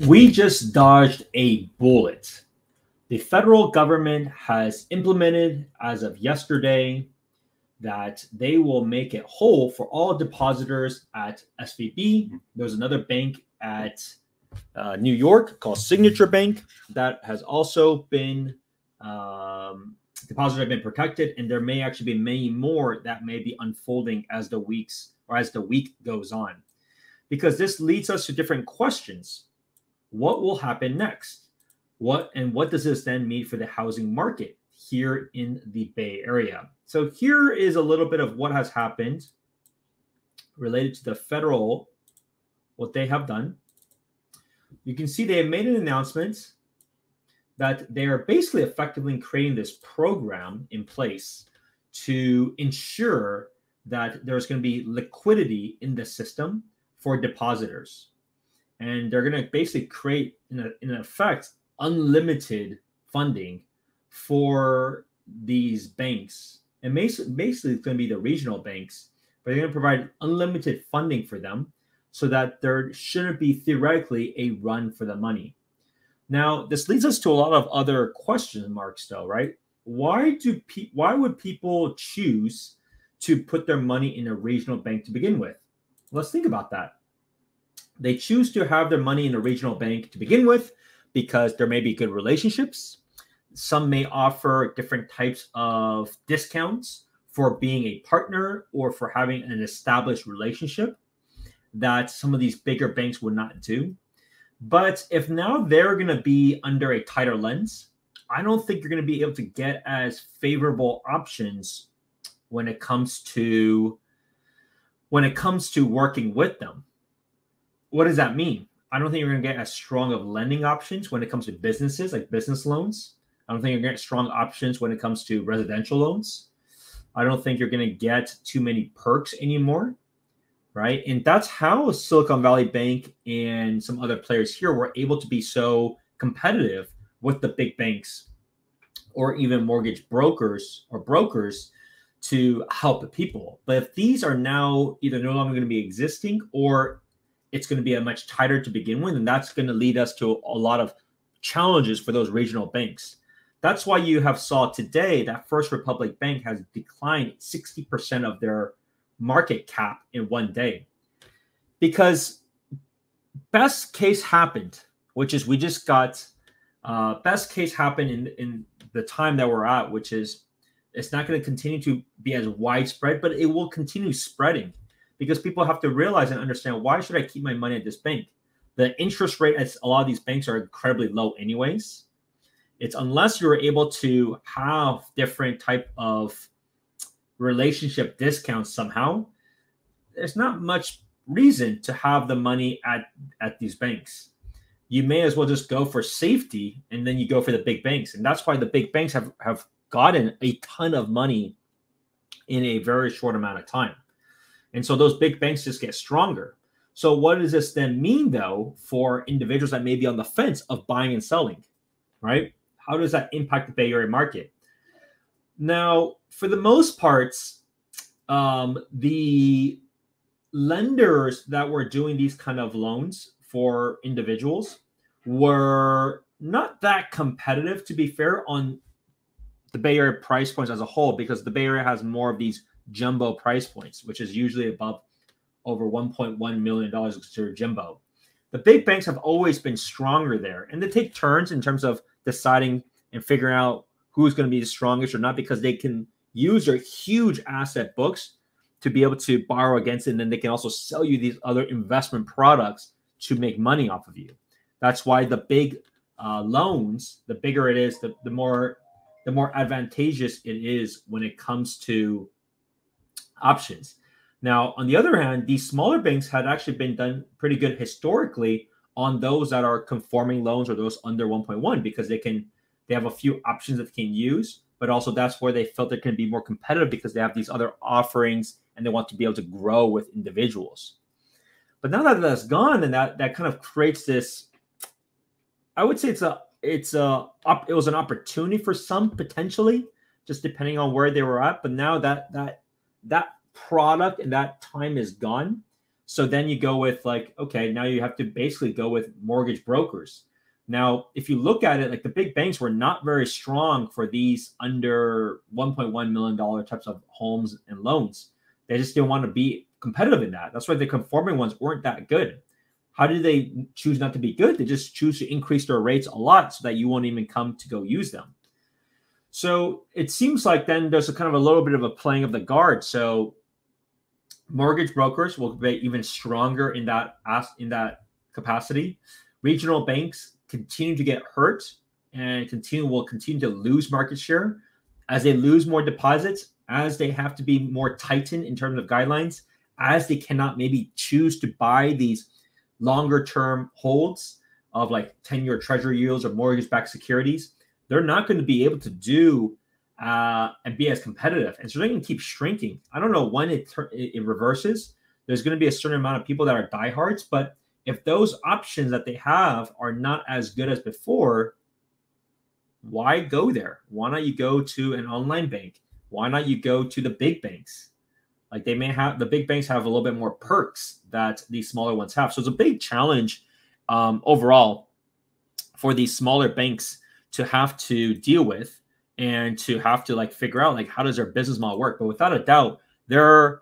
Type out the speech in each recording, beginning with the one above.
We just dodged a bullet. The federal government has implemented, as of yesterday, that they will make it whole for all depositors at SVB. There's another bank at uh, New York called Signature Bank that has also been um, depositors have been protected, and there may actually be many more that may be unfolding as the weeks or as the week goes on, because this leads us to different questions. What will happen next? What and what does this then mean for the housing market here in the Bay Area? So here is a little bit of what has happened related to the federal, what they have done. You can see they have made an announcement that they are basically effectively creating this program in place to ensure that there's going to be liquidity in the system for depositors. And they're going to basically create, in, a, in effect, unlimited funding for these banks. And basically, it's going to be the regional banks, but they're going to provide unlimited funding for them so that there shouldn't be theoretically a run for the money. Now, this leads us to a lot of other question marks, though, right? Why do pe- why would people choose to put their money in a regional bank to begin with? Let's think about that. They choose to have their money in a regional bank to begin with because there may be good relationships. Some may offer different types of discounts for being a partner or for having an established relationship that some of these bigger banks would not do. But if now they're going to be under a tighter lens, I don't think you're going to be able to get as favorable options when it comes to when it comes to working with them. What does that mean? I don't think you're going to get as strong of lending options when it comes to businesses like business loans. I don't think you're going to get strong options when it comes to residential loans. I don't think you're going to get too many perks anymore right? And that's how Silicon Valley Bank and some other players here were able to be so competitive with the big banks or even mortgage brokers or brokers to help people. But if these are now either no longer going to be existing or it's going to be a much tighter to begin with, and that's going to lead us to a lot of challenges for those regional banks. That's why you have saw today that First Republic Bank has declined 60% of their market cap in one day because best case happened which is we just got uh, best case happened in in the time that we're at which is it's not going to continue to be as widespread but it will continue spreading because people have to realize and understand why should i keep my money at this bank the interest rate at a lot of these banks are incredibly low anyways it's unless you're able to have different type of relationship discounts somehow, there's not much reason to have the money at at these banks. You may as well just go for safety and then you go for the big banks. And that's why the big banks have have gotten a ton of money in a very short amount of time. And so those big banks just get stronger. So what does this then mean though for individuals that may be on the fence of buying and selling, right? How does that impact the Bay Area market? Now, for the most parts, um, the lenders that were doing these kind of loans for individuals were not that competitive, to be fair, on the Bay Area price points as a whole, because the Bay Area has more of these jumbo price points, which is usually above over $1.1 million considered jumbo. The big banks have always been stronger there, and they take turns in terms of deciding and figuring out who's going to be the strongest or not because they can use their huge asset books to be able to borrow against it. And then they can also sell you these other investment products to make money off of you. That's why the big uh, loans, the bigger it is, the, the more the more advantageous it is when it comes to options. Now, on the other hand, these smaller banks had actually been done pretty good historically on those that are conforming loans or those under 1.1 because they can they have a few options that they can use, but also that's where they felt they can be more competitive because they have these other offerings and they want to be able to grow with individuals. But now that that's gone, and that that kind of creates this, I would say it's a it's a it was an opportunity for some potentially, just depending on where they were at. But now that that that product and that time is gone, So then you go with like, okay, now you have to basically go with mortgage brokers. Now, if you look at it, like the big banks were not very strong for these under $1.1 million types of homes and loans. They just didn't want to be competitive in that. That's why the conforming ones weren't that good. How did they choose not to be good? They just choose to increase their rates a lot so that you won't even come to go use them. So it seems like then there's a kind of a little bit of a playing of the guard. So mortgage brokers will be even stronger in that in that capacity. Regional banks continue to get hurt and continue will continue to lose market share as they lose more deposits, as they have to be more tightened in terms of guidelines, as they cannot maybe choose to buy these longer term holds of like 10 year treasury yields or mortgage backed securities they're not going to be able to do uh, and be as competitive. And so they're going to keep shrinking. I don't know when it, it reverses. There's going to be a certain amount of people that are diehards, but if those options that they have are not as good as before, why go there? Why not you go to an online bank? Why not you go to the big banks? Like they may have the big banks have a little bit more perks that these smaller ones have. So it's a big challenge um, overall for these smaller banks to have to deal with and to have to like figure out like how does their business model work. But without a doubt, their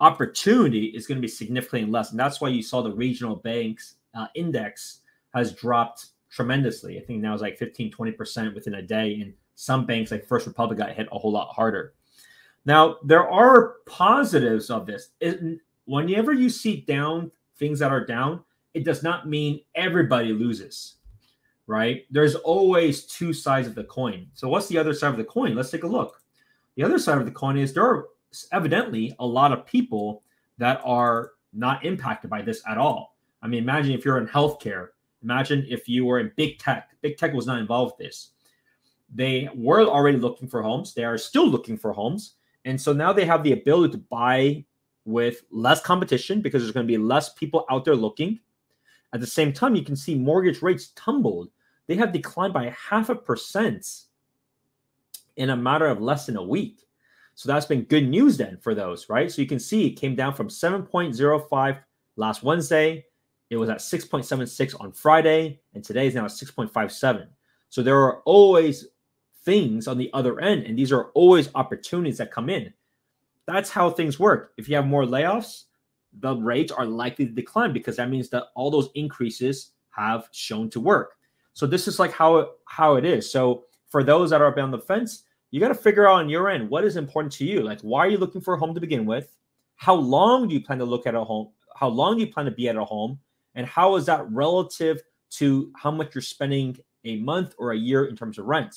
opportunity is going to be significantly less, and that's why you saw the regional banks uh, index has dropped tremendously. I think now it's like 15, 20% within a day. And some banks like First Republic got hit a whole lot harder. Now, there are positives of this. It, whenever you see down things that are down, it does not mean everybody loses right? There's always two sides of the coin. So what's the other side of the coin? Let's take a look. The other side of the coin is there are evidently a lot of people that are not impacted by this at all. I mean, imagine if you're in healthcare. Imagine if you were in big tech. Big tech was not involved with this. They were already looking for homes. They are still looking for homes. And so now they have the ability to buy with less competition because there's going to be less people out there looking. At the same time, you can see mortgage rates tumbled they have declined by half a percent in a matter of less than a week. So that's been good news then for those, right? So you can see it came down from 7.05 last Wednesday. It was at 6.76 on Friday, and today is now at 6.57. So there are always things on the other end, and these are always opportunities that come in. That's how things work. If you have more layoffs, the rates are likely to decline because that means that all those increases have shown to work. So this is like how it, how it is. So for those that are on the fence, you got to figure out on your end what is important to you. Like, why are you looking for a home to begin with? How long do you plan to look at a home? How long do you plan to be at a home? And how is that relative to how much you're spending a month or a year in terms of rent?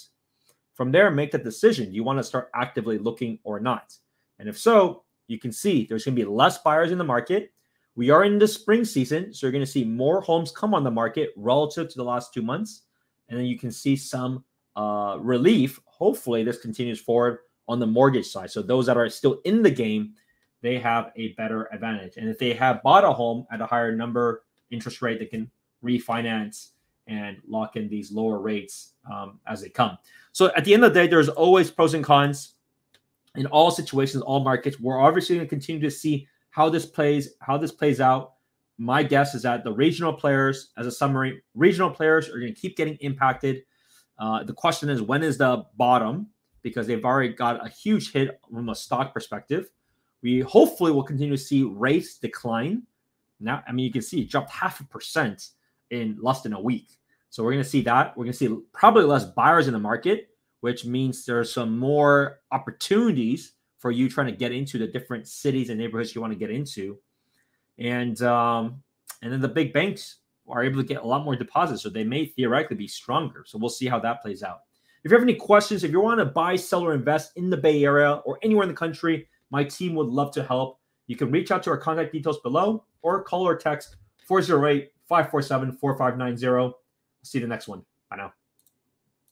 From there, make that decision. Do you want to start actively looking or not? And if so, you can see there's going to be less buyers in the market. We are in the spring season, so you're going to see more homes come on the market relative to the last two months. And then you can see some uh, relief. Hopefully, this continues forward on the mortgage side. So those that are still in the game, they have a better advantage. And if they have bought a home at a higher number interest rate, they can refinance and lock in these lower rates um, as they come. So at the end of the day, there's always pros and cons in all situations, all markets. We're obviously going to continue to see how this plays, how this plays out. My guess is that the regional players, as a summary, regional players are going to keep getting impacted. Uh, the question is, when is the bottom? Because they've already got a huge hit from a stock perspective. We hopefully will continue to see rates decline. Now, I mean, you can see it dropped half a percent in less than a week. So we're going to see that. We're going to see probably less buyers in the market, which means there's some more opportunities for you trying to get into the different cities and neighborhoods you want to get into. And um, and then the big banks are able to get a lot more deposits, so they may theoretically be stronger. So we'll see how that plays out. If you have any questions, if you want to buy, sell, or invest in the Bay Area or anywhere in the country, my team would love to help. You can reach out to our contact details below or call or text 408 547 4590. See you the next one. Bye now.